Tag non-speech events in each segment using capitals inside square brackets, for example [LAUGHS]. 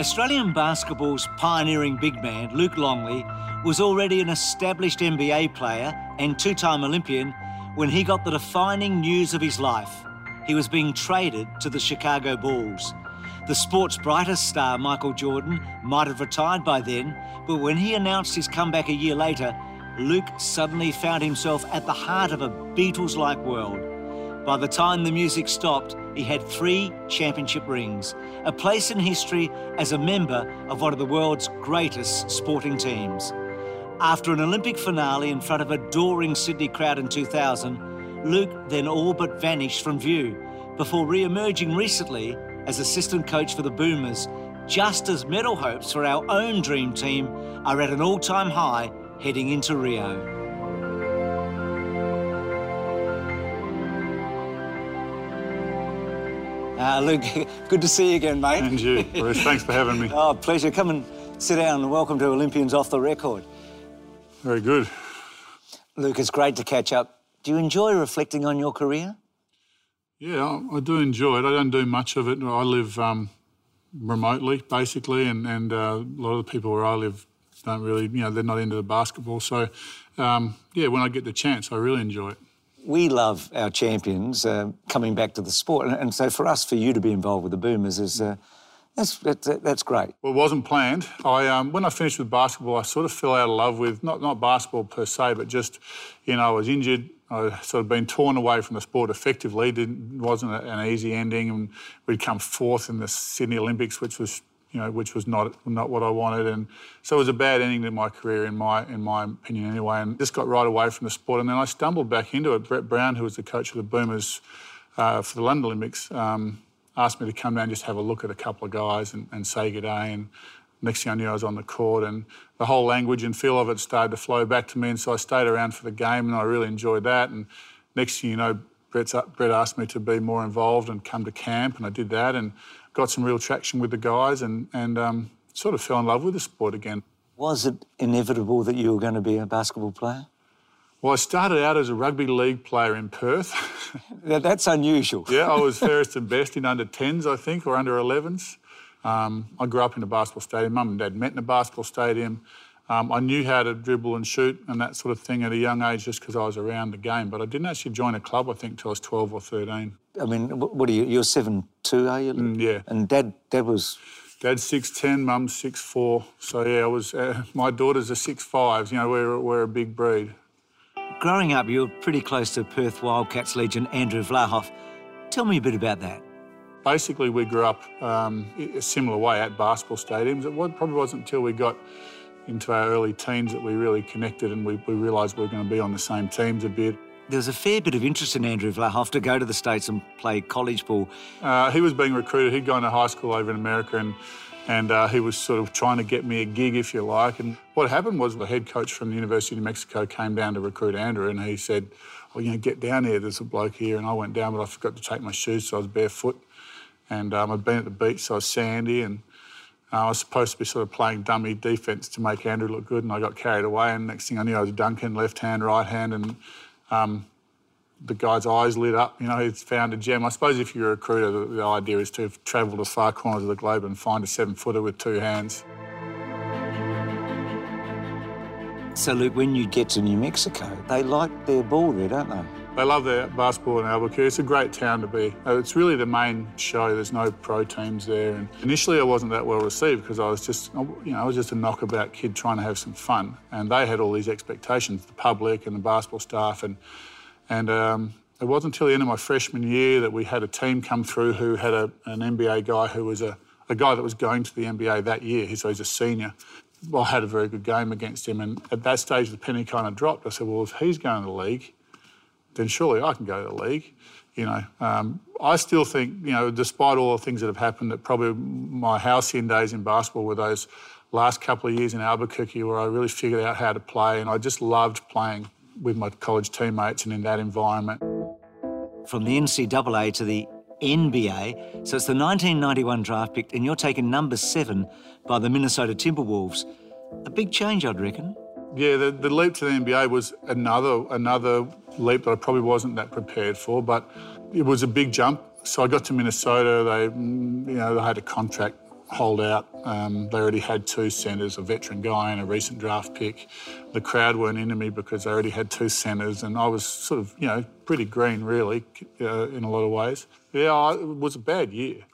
Australian basketball's pioneering big man, Luke Longley, was already an established NBA player and two time Olympian when he got the defining news of his life. He was being traded to the Chicago Bulls. The sport's brightest star, Michael Jordan, might have retired by then, but when he announced his comeback a year later, Luke suddenly found himself at the heart of a Beatles like world. By the time the music stopped, he had three championship rings, a place in history as a member of one of the world's greatest sporting teams. After an Olympic finale in front of a adoring Sydney crowd in 2000, Luke then all but vanished from view before re emerging recently as assistant coach for the Boomers, just as medal hopes for our own dream team are at an all time high heading into Rio. Uh, Luke, [LAUGHS] good to see you again, mate. And you, Bruce. Thanks for having me. [LAUGHS] Oh, pleasure. Come and sit down and welcome to Olympians Off the Record. Very good. Luke, it's great to catch up. Do you enjoy reflecting on your career? Yeah, I, I do enjoy it. I don't do much of it. I live um, remotely, basically, and, and uh, a lot of the people where I live don't really, you know, they're not into the basketball. So, um, yeah, when I get the chance, I really enjoy it we love our champions uh, coming back to the sport, and, and, so for us, for you to be involved with the Boomers is. Uh, that's, that's, that's, great. Well, it wasn't planned. I, um, when I finished with basketball, I sort of fell out of love with not, not basketball per se, but just, you know, I was injured. I sort of been torn away from the sport effectively. Didn't wasn't an easy ending, and we'd come fourth in the Sydney Olympics, which was you know, which was not not what I wanted, and so it was a bad ending to my career in my in my opinion anyway. And just got right away from the sport, and then I stumbled back into it. Brett Brown, who was the coach of the Boomers uh, for the London Olympics, um, asked me to come down and just have a look at a couple of guys and, and say good day. And next thing I knew, I was on the court, and the whole language and feel of it started to flow back to me. And so I stayed around for the game, and I really enjoyed that. And next thing you know, Brett asked me to be more involved and come to camp, and I did that. And got some real traction with the guys and, and um, sort of fell in love with the sport again. Was it inevitable that you were going to be a basketball player? Well, I started out as a rugby league player in Perth. [LAUGHS] That's unusual. yeah, I was [LAUGHS] fairest and best in under 10s, I think, or under 11s. Um, I grew up in a basketball stadium. Mum and Dad met in a basketball stadium. Um, I knew how to dribble and shoot and that sort of thing at a young age just because I was around the game. But I didn't actually join a club, I think, till I was 12 or 13. I mean, what are you? You're seven two, are you? Mm, yeah. And Dad, Dad was. Dad's six ten, Mum's six four. So yeah, I was. Uh, my daughters are six fives. You know, we're we're a big breed. Growing up, you were pretty close to Perth Wildcats legend Andrew Vlahov. Tell me a bit about that. Basically, we grew up um, a similar way at basketball stadiums. It probably wasn't until we got into our early teens that we really connected and we, we realised we were going to be on the same teams a bit. There was a fair bit of interest in Andrew Vlahov to go to the States and play college ball. Uh, he was being recruited. He'd gone to high school over in America and and uh, he was sort of trying to get me a gig, if you like. And what happened was the head coach from the University of New Mexico came down to recruit Andrew, and he said, "Oh, you know, get down here. There's a bloke here." And I went down, but I forgot to take my shoes, so I was barefoot. And um, I'd been at the beach, so I was sandy, and I was supposed to be sort of playing dummy defence to make Andrew look good, and I got carried away. And next thing I knew, I was dunking left hand, right hand, and um, the guy's eyes lit up. You know, he's found a gem. I suppose if you're a recruiter, the, the idea is to travel to far corners of the globe and find a seven footer with two hands. So, Luke, when you get to New Mexico, they like their ball there, don't they? They love their basketball in Albuquerque. It's a great town to be. Uh, it's really the main show. There's no pro teams there. And initially, I wasn't that well received because I was just, you know, I was just a knockabout kid trying to have some fun. And they had all these expectations, the public and the basketball staff. And, and um, it wasn't until the end of my freshman year that we had a team come through who had a, an NBA guy who was a, a guy that was going to the NBA that year. So he's a senior. Well, I had a very good game against him. And at that stage, the penny kind of dropped. I said, well, if he's going to the league, then surely I can go to the league. You know, um, I still think, you know, despite all the things that have happened, that probably my halcyon days in basketball were those last couple of years in Albuquerque where I really figured out how to play and I just loved playing with my college teammates and in that environment. From the NCAA to the NBA, so it's the 1991 draft pick and you're taken number seven by the Minnesota Timberwolves. A big change, I'd reckon. Yeah, the, the leap to the NBA was another another leap that I probably wasn't that prepared for, but it was a big jump. So I got to Minnesota. They, you know, they had a contract hold out. Um, they already had two centres, a veteran guy and a recent draft pick. The crowd weren't into me because they already had two centres, and I was sort of, you know, pretty green really uh, in a lot of ways. Yeah, I, it was a bad year.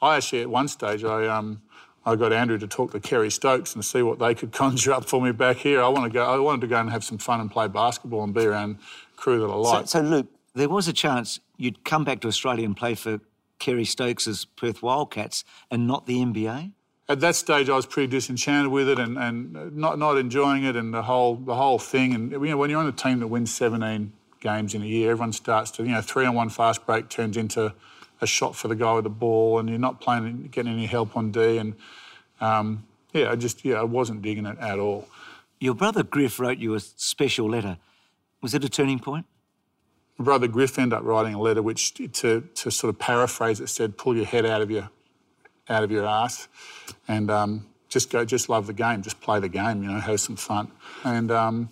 I actually, at one stage, I um, I got Andrew to talk to Kerry Stokes and see what they could [LAUGHS] conjure up for me back here. I want to go. I wanted to go and have some fun and play basketball and be around crew that I like. So, so Luke, there was a chance you'd come back to Australia and play for Kerry Stokes' Perth Wildcats and not the NBA? At that stage, I was pretty disenchanted with it and, and not not enjoying it and the whole the whole thing. And you know, when you're on a team that wins 17 games in a year, everyone starts to you know three on one fast break turns into a shot for the guy with the ball, and you're not playing getting any help on D. And um, yeah, I just yeah I wasn't digging it at all. Your brother Griff wrote you a special letter. Was it a turning point? My brother Griff ended up writing a letter which, to, to sort of paraphrase it, said, "Pull your head out of your out of your ass, and um, just go, just love the game, just play the game, you know, have some fun." And um,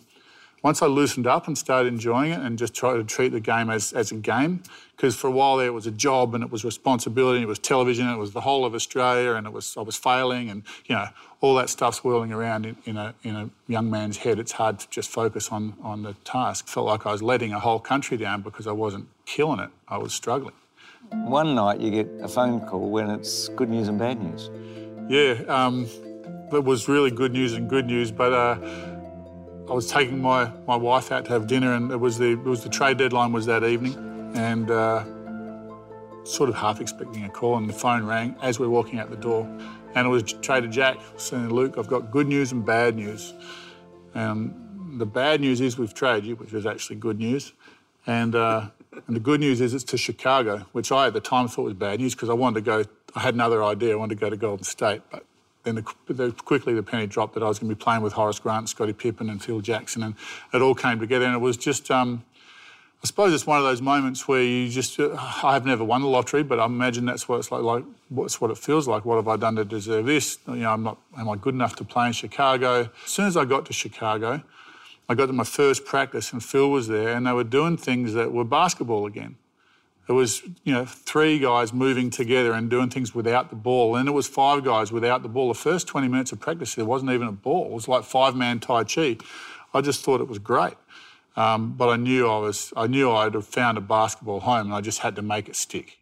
once I loosened up and started enjoying it and just tried to treat the game as, as a game, because for a while there it was a job and it was responsibility, and it was television, and it was the whole of Australia, and it was I was failing, and you know all that stuff swirling around in, in, a in a young man's head. It's hard to just focus on on the task. Felt like I was letting a whole country down because I wasn't killing it. I was struggling. One night you get a phone call when it's good news and bad news. Yeah, um, it was really good news and good news, but. Uh, I was taking my, my wife out to have dinner, and it was the it was the trade deadline was that evening, and uh, sort of half expecting a call, and the phone rang as we are walking out the door, and it was Trader Jack saying, "Luke, I've got good news and bad news." And the bad news is we've traded you, which was actually good news, and uh, and the good news is it's to Chicago, which I at the time thought was bad news because I wanted to go. I had another idea. I wanted to go to Golden State, but then the, the, quickly the penny dropped that I was going to be playing with Horace Grant, Scottie Pippen, and Phil Jackson, and it all came together. And it was just, um, I suppose, it's one of those moments where you just, uh, have never won the lottery, but I imagine that's what it's like. Like, what's what it feels like. What have I done to deserve this? You know, I'm not. Am I good enough to play in Chicago? As soon as I got to Chicago, I got to my first practice, and Phil was there, and they were doing things that were basketball again. It was, you know, three guys moving together and doing things without the ball. And it was five guys without the ball. The first 20 minutes of practice, there wasn't even a ball. It was like five man Tai Chi. I just thought it was great. Um, but I knew I was, I knew I'd have found a basketball home and I just had to make it stick.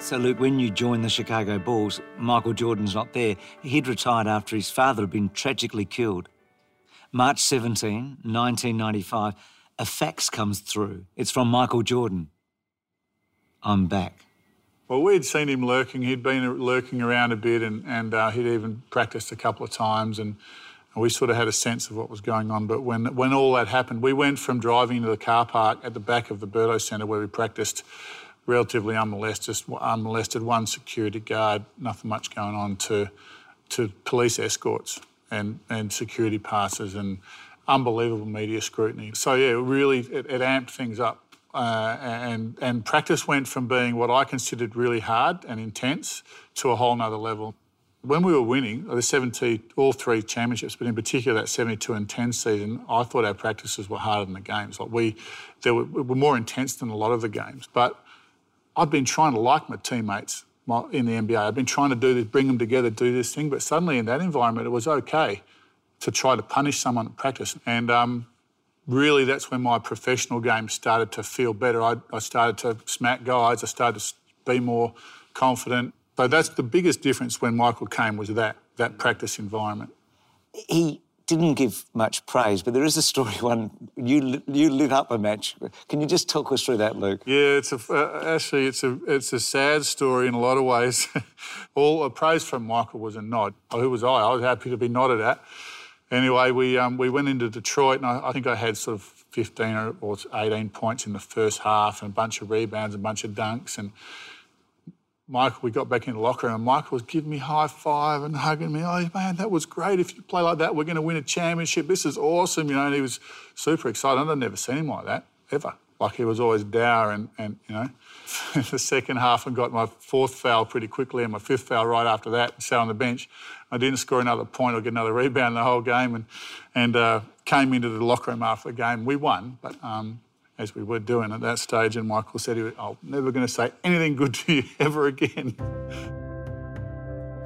So, Luke, when you joined the Chicago Bulls, Michael Jordan's not there. He'd retired after his father had been tragically killed. March 17, 1995, a fax comes through. It's from Michael Jordan. I'm back. Well, we'd seen him lurking. He'd been lurking around a bit and, and uh, he'd even practiced a couple of times and, we sort of had a sense of what was going on. But when, when all that happened, we went from driving to the car park at the back of the Berto Centre where we practiced relatively unmolested, unmolested, one security guard, nothing much going on, to, to police escorts and, and security passes and unbelievable media scrutiny. So yeah, really it, it amped things up. Uh, and and practice went from being what I considered really hard and intense to a whole nother level. When we were winning the 70, all three championships, but in particular that 72 and 10 season, I thought our practices were harder than the games. Like we, they were, were more intense than a lot of the games. But I'd been trying to like my teammates in the NBA. I've been trying to do this, bring them together, do this thing, but suddenly in that environment, it was okay to try to punish someone at practice. And um, really, that's when my professional game started to feel better. I, I started to smack guys. I started to be more confident. So that's the biggest difference when Michael came was that that practice environment. He didn't give much praise, but there is a story [LAUGHS] one you you lit up a match. Can you just talk us through that, Luke? Yeah, it's a, uh, actually it's a it's a sad story in a lot of ways. [LAUGHS] All a praise from Michael was a nod. Who was I? I was happy to be nodded at. Anyway, we um, we went into Detroit, and I, I, think I had sort of 15 or 18 points in the first half, and a bunch of rebounds, a bunch of dunks, and Michael, we got back in the locker room and Michael was giving me high five and hugging me. Oh, man, that was great. If you play like that, we're going to win a championship. This is awesome. You know, and he was super excited. I'd never seen him like that, ever. Like he was always dour and, and you know. [LAUGHS] the second half and got my fourth foul pretty quickly and my fifth foul right after that sat on the bench. I didn't score another point or get another rebound the whole game and, and uh, came into the locker room after the game. We won, but um, as we were doing at that stage. And Michael said, he was, I'm never going to say anything good to you [LAUGHS] ever again.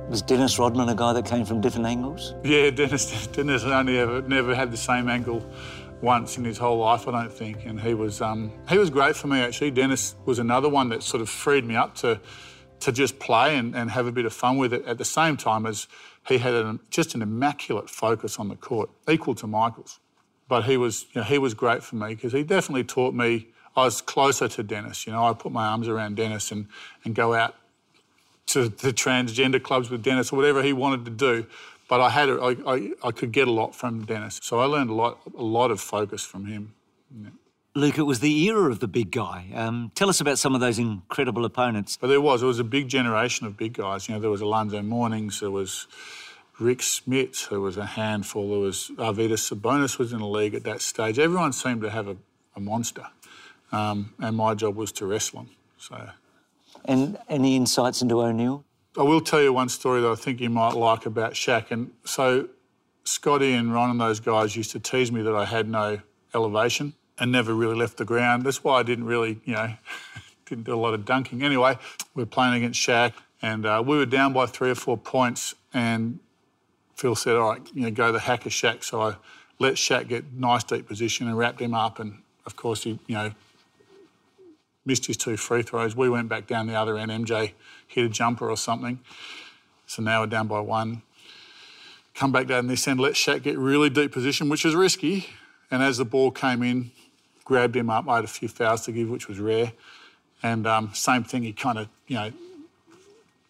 Was Dennis Rodman a guy that came from different angles? Yeah, Dennis, Dennis only ever never had the same angle once in his whole life, I don't think. And he was um, he was great for me actually. Dennis was another one that sort of freed me up to to just play and, and have a bit of fun with it at the same time as he had an, just an immaculate focus on the court, equal to Michael's. But he was you know, he was great for me because he definitely taught me. I was closer to Dennis. You know, I put my arms around Dennis and and go out to the transgender clubs with Dennis or whatever he wanted to do. But I had I, I, I could get a lot from Dennis, so I learned a lot a lot of focus from him. Yeah. Luke, it was the era of the big guy. Um, tell us about some of those incredible opponents. But there was, it was a big generation of big guys. You know, there was Alonzo Mournings, there was Rik Smits, who was a handful. There was Arvydas Sabonis was in the league at that stage. Everyone seemed to have a, a monster, um, and my job was to wrestle them. So and any insights into O'Neal? I will tell you one story that I think you might like about Shaq. And so Scotty and Ron and those guys used to tease me that I had no elevation and never really left the ground. That's why I didn't really, you know, [LAUGHS] didn't do a lot of dunking. Anyway, we are playing against Shaq and uh, we were down by three or four points and Phil said, all right, you know, go the Hack-a-Shaq. So I let Shaq get nice deep position and wrapped him up and of course he, you know, missed his two free throws. We went back down the other end. MJ hit a jumper or something. So now we're down by one. Come back down this end, let Shaq get really deep position, which is risky. And as the ball came in, grabbed him up. I had a few fouls to give, which was rare. And um, same thing, he kind of, you know,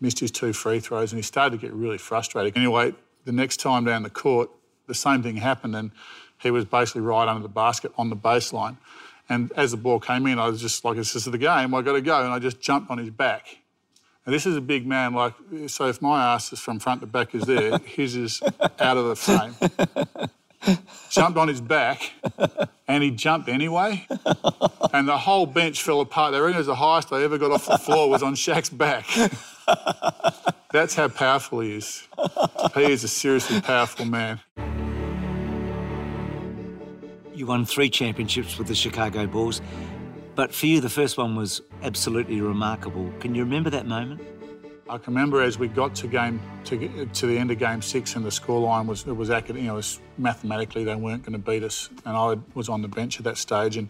missed his two free throws and he started to get really frustrated. Anyway, the next time down the court, the same thing happened and he was basically right under the basket on the baseline. And as the ball came in, I was just like, this is the game, I got to go. And I just jumped on his back. And this is a big man, like, so if my ass is from front to back is there, [LAUGHS] his is out of the frame. jumped on his back, and he jumped anyway. And the whole bench fell apart. They reckon it was the highest I ever got off the floor was on Shaq's back. [LAUGHS] [LAUGHS] That's how powerful he is. He is a seriously powerful man. You won three championships with the Chicago Bulls, but for you, the first one was absolutely remarkable. Can you remember that moment? I can remember as we got to game to, to the end of game six, and the scoreline was it was you know, it was mathematically they weren't going to beat us, and I was on the bench at that stage, and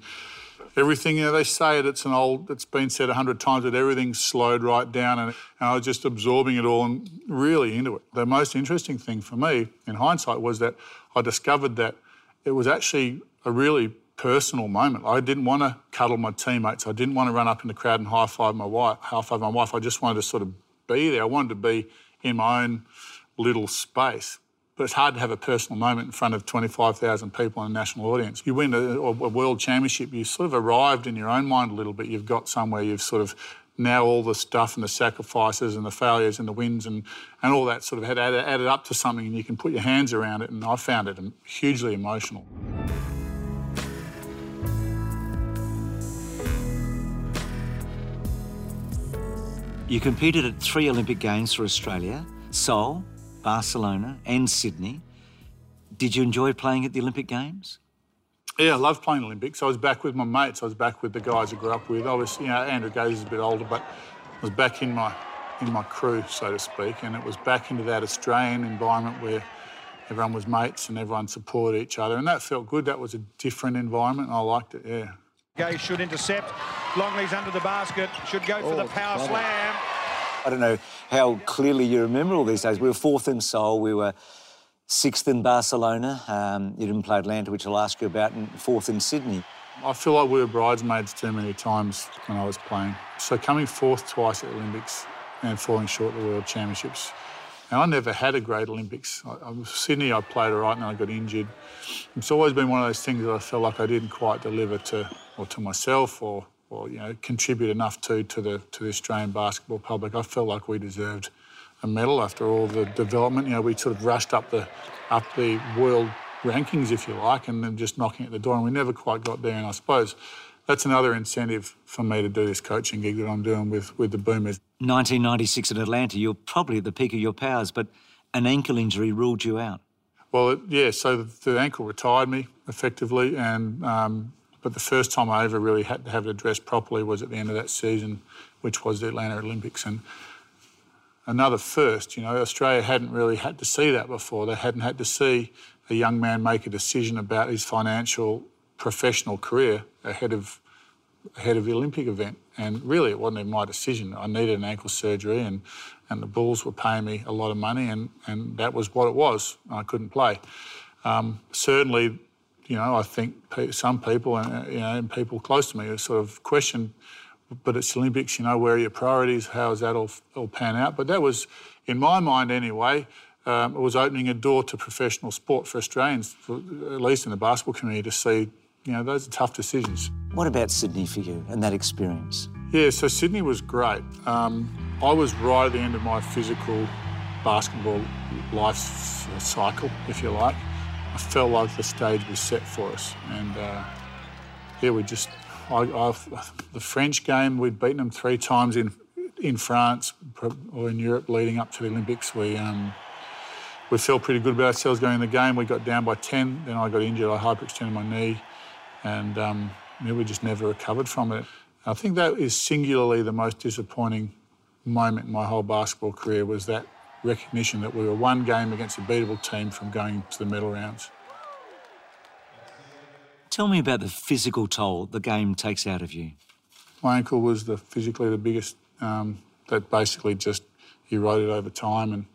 everything you know they say it, it's an old it's been said a hundred times that everything slowed right down, and, and I was just absorbing it all and really into it. The most interesting thing for me, in hindsight, was that I discovered that it was actually a really personal moment. I didn't want to cuddle my teammates. I didn't want to run up in the crowd and high five my wife. High five my wife. I just wanted to sort of be there. I wanted to be in my own little space. But it's hard to have a personal moment in front of 25,000 people in a national audience. You win a, a world championship, you sort of arrived in your own mind a little bit. You've got somewhere, you've sort of now all the stuff and the sacrifices and the failures and the wins and, and all that sort of had added, added up to something and you can put your hands around it. And I found it hugely emotional. You competed at three Olympic Games for Australia Seoul, Barcelona, and Sydney. Did you enjoy playing at the Olympic Games? Yeah, I love playing Olympics. I was back with my mates. I was back with the guys I grew up with. Obviously, you know, Andrew Gaze is a bit older, but I was back in my in my crew, so to speak, and it was back into that Australian environment where everyone was mates and everyone supported each other, and that felt good. That was a different environment, and I liked it. Yeah. Gaze should intercept. Longley's under the basket. Should go for oh, the power slam. I don't know how clearly you remember all these days. We were fourth in Seoul. We were sixth in Barcelona. Um, you didn't play Atlanta, which I'll ask you about, and fourth in Sydney. I feel like we were bridesmaids too many times when I was playing. So coming fourth twice at the Olympics and falling short of the World Championships. And I never had a great Olympics. I, I, Sydney, I played all right, and I got injured. It's always been one of those things that I felt like I didn't quite deliver to or to myself or, or you know, contribute enough to, to, the, to the Australian basketball public. I felt like we deserved a medal after all the development. You know, we sort of rushed up the, up the world rankings, if you like, and then just knocking at the door, and we never quite got there. And I suppose that's another incentive for me to do this coaching gig that I'm doing with, with the Boomers. 1996 in Atlanta, you're probably at the peak of your powers, but an ankle injury ruled you out. Well, it, yeah, so the, the, ankle retired me effectively, and um, but the first time I ever really had to have it addressed properly was at the end of that season, which was the Atlanta Olympics. And another first, you know, Australia hadn't really had to see that before. They hadn't had to see a young man make a decision about his financial professional career ahead of ahead of the Olympic event. And really, it wasn't even my decision. I needed an ankle surgery, and, and the Bulls were paying me a lot of money, and, and that was what it was. I couldn't play. Um, certainly, you know, I think some people and you know, and people close to me sort of question, but it's Olympics. You know, where are your priorities? How is that all all pan out? But that was, in my mind anyway, um, it was opening a door to professional sport for Australians, for, at least in the basketball community, to see. You know, those are tough decisions. What about Sydney for you and that experience? Yeah, so Sydney was great. Um, I was right at the end of my physical basketball life cycle, if you like. I felt like the stage was set for us. And uh, yeah, we just, I, I, the French game, we'd beaten them three times in in France or in Europe leading up to the Olympics. We um, we felt pretty good about ourselves going in the game. We got down by 10, then I got injured. I hyperextended my knee, and um, we just never recovered from it. I think that is singularly the most disappointing moment in my whole basketball career was that recognition that we were one game against a beatable team from going to the medal rounds. Tell me about the physical toll the game takes out of you. My ankle was the physically the biggest. Um, that basically just eroded over time, and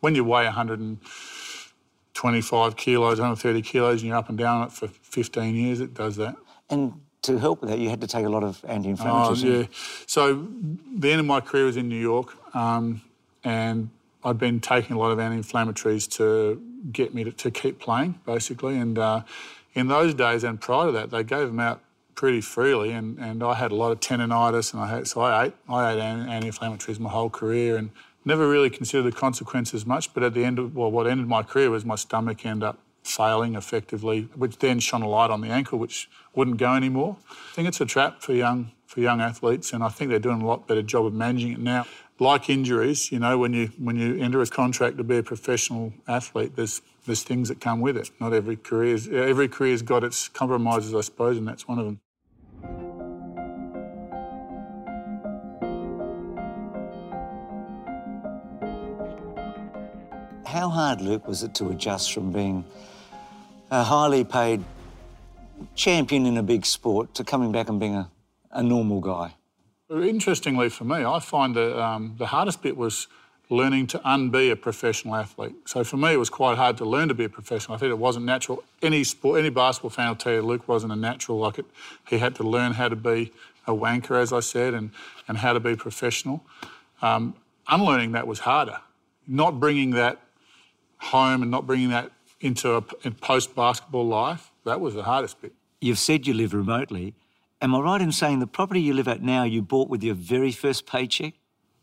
when you weigh 125 kilos, 130 kilos, and you're up and down it for 15 years, it does that. And to help with that, you had to take a lot of anti-inflammatories. Oh, yeah. So the end of my career was in New York, um, and I'd been taking a lot of anti-inflammatories to get me to, to keep playing, basically. And uh, in those days and prior to that, they gave them out pretty freely, and, and I had a lot of tendonitis, and I had so I ate I ate anti-inflammatories my whole career, and never really considered the consequences much. But at the end of well, what ended my career was my stomach ended up failing effectively, which then shone a light on the ankle, which wouldn't go anymore. I think it's a trap for young for young athletes, and I think they're doing a lot better job of managing it now like injuries, you know, when you when you enter a contract to be a professional athlete, there's there's things that come with it. Not every career every career's got its compromises, I suppose, and that's one of them. How hard, Luke, was it to adjust from being a highly paid champion in a big sport to coming back and being a, a normal guy? Interestingly for me, I find that um, the hardest bit was learning to unbe a professional athlete. So for me, it was quite hard to learn to be a professional. I think it wasn't natural. Any sport, any basketball fan will tell you Luke wasn't a natural. Like it, he had to learn how to be a wanker, as I said, and and how to be professional. Um, unlearning that was harder. Not bringing that home and not bringing that into a post basketball life. That was the hardest bit. You've said you live remotely. Am I right in saying the property you live at now you bought with your very first paycheck?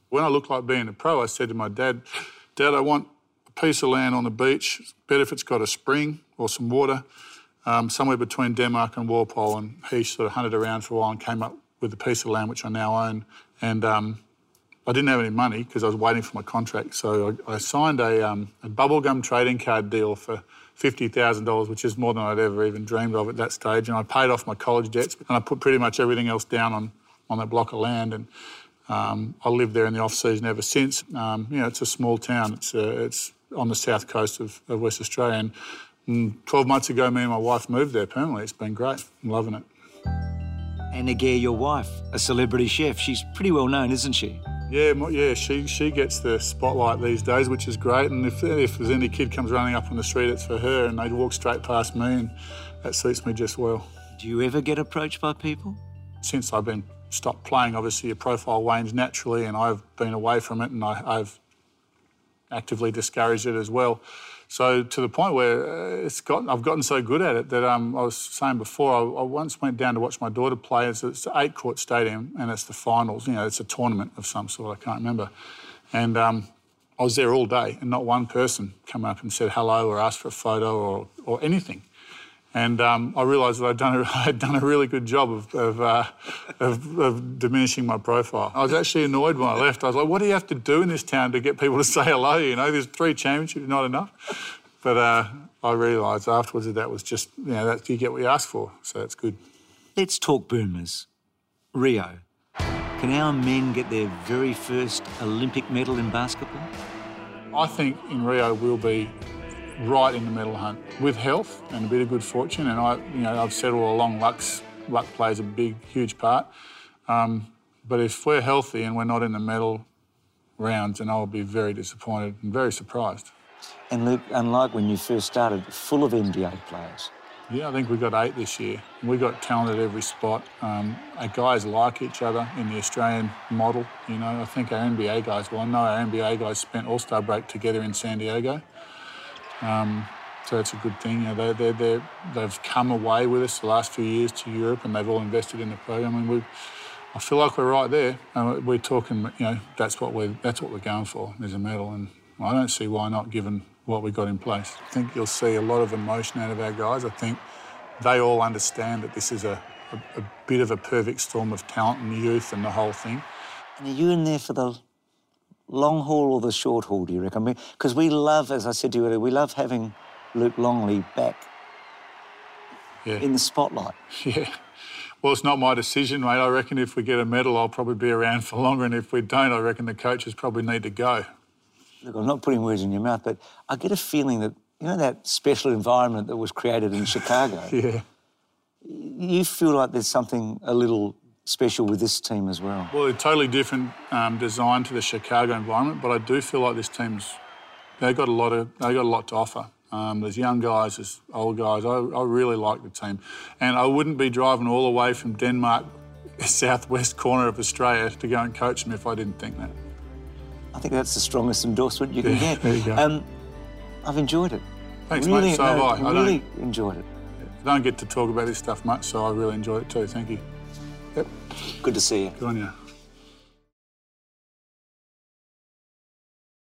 When I looked like being a pro, I said to my dad, Dad, I want a piece of land on the beach. better if it's got a spring or some water, um, somewhere between Denmark and Walpole. And he sort of hunted around for a while and came up with a piece of land which I now own. And um, I didn't have any money because I was waiting for my contract. So I, I signed a, um, a bubblegum trading card deal for $50,000, which is more than I'd ever even dreamed of at that stage. And I paid off my college debts and I put pretty much everything else down on, on that block of land. And um, I lived there in the off season ever since. Um, you know, it's a small town. It's, uh, it's on the south coast of, of West Australia. And, and mm, 12 months ago, me and my wife moved there permanently. It's been great. I'm loving it. Anna Gare, your wife, a celebrity chef. She's pretty well known, isn't she? Yeah, yeah, she she gets the spotlight these days, which is great. And if if there's any kid comes running up on the street, it's for her, and they walk straight past me, and that suits me just well. Do you ever get approached by people? Since I've been stopped playing, obviously your profile wanes naturally, and I've been away from it, and I, I've actively discouraged it as well. So to the point where uh, it's got, I've gotten so good at it that um, I was saying before, I, I, once went down to watch my daughter play. It's, it's an eight-court stadium, and it's the finals. You know, it's a tournament of some sort. I can't remember. And um, I was there all day, and not one person come up and said hello or asked for a photo or, or anything. And um, I realised that I'd done, a, [LAUGHS] I'd done a really good job of, of, uh, of, of, diminishing my profile. I was actually annoyed when I left. I was like, what do you have to do in this town to get people to [LAUGHS] say hello? You know, there's three championships, not enough. But uh, I realised afterwards that that was just, you know, that you get what you ask for, so that's good. Let's talk boomers. Rio. Can our men get their very first Olympic medal in basketball? I think in Rio we'll be right in the medal hunt with health and a bit of good fortune. And I, you know, I've said all along, luck's, luck plays a big, huge part. Um, but if we're healthy and we're not in the medal rounds, then I'll be very disappointed and very surprised. And Luke, unlike when you first started, full of NBA players. Yeah, I think we got eight this year. We got talent at every spot. Um, our guys like each other in the Australian model. You know, I think our NBA guys. Well, I know our NBA guys spent All Star break together in San Diego. Um, so it's a good thing. You know, they, they, they've come away with us the last few years to Europe, and they've all invested in the program. And we, I feel like we're right there. Uh, we're talking. You know, that's what we're that's what we're going for. There's a medal, and I don't see why not, given what we've got in place. I think you'll see a lot of emotion out of our guys. I think they all understand that this is a, a, a bit of a perfect storm of talent and youth and the whole thing. And are you in there for the long haul or the short haul, do you reckon? Because we love, as I said to you earlier, we love having Luke Longley back yeah. in the spotlight. [LAUGHS] Yeah. Well, it's not my decision, mate. I reckon if we get a medal, I'll probably be around for longer. And if we don't, I reckon the coaches probably need to go. Look, I'm not putting words in your mouth, but I get a feeling that, you know, that special environment that was created in [LAUGHS] Chicago? yeah. You feel like there's something a little special with this team as well? Well, a totally different um, design to the Chicago environment, but I do feel like this team's they've got a lot of they got a lot to offer. Um, there's young guys, there's old guys. I, I really like the team, and I wouldn't be driving all the way from Denmark, [LAUGHS] southwest corner of Australia, to go and coach them if I didn't think that. I think that's the strongest endorsement you can Yeah, get. there you go. Um, I've enjoyed it. Thanks, really, mate. So have I. I really enjoyed it. I don't get to talk about this stuff much, so I really enjoyed it too. Thank you. Good to see you. Good on you.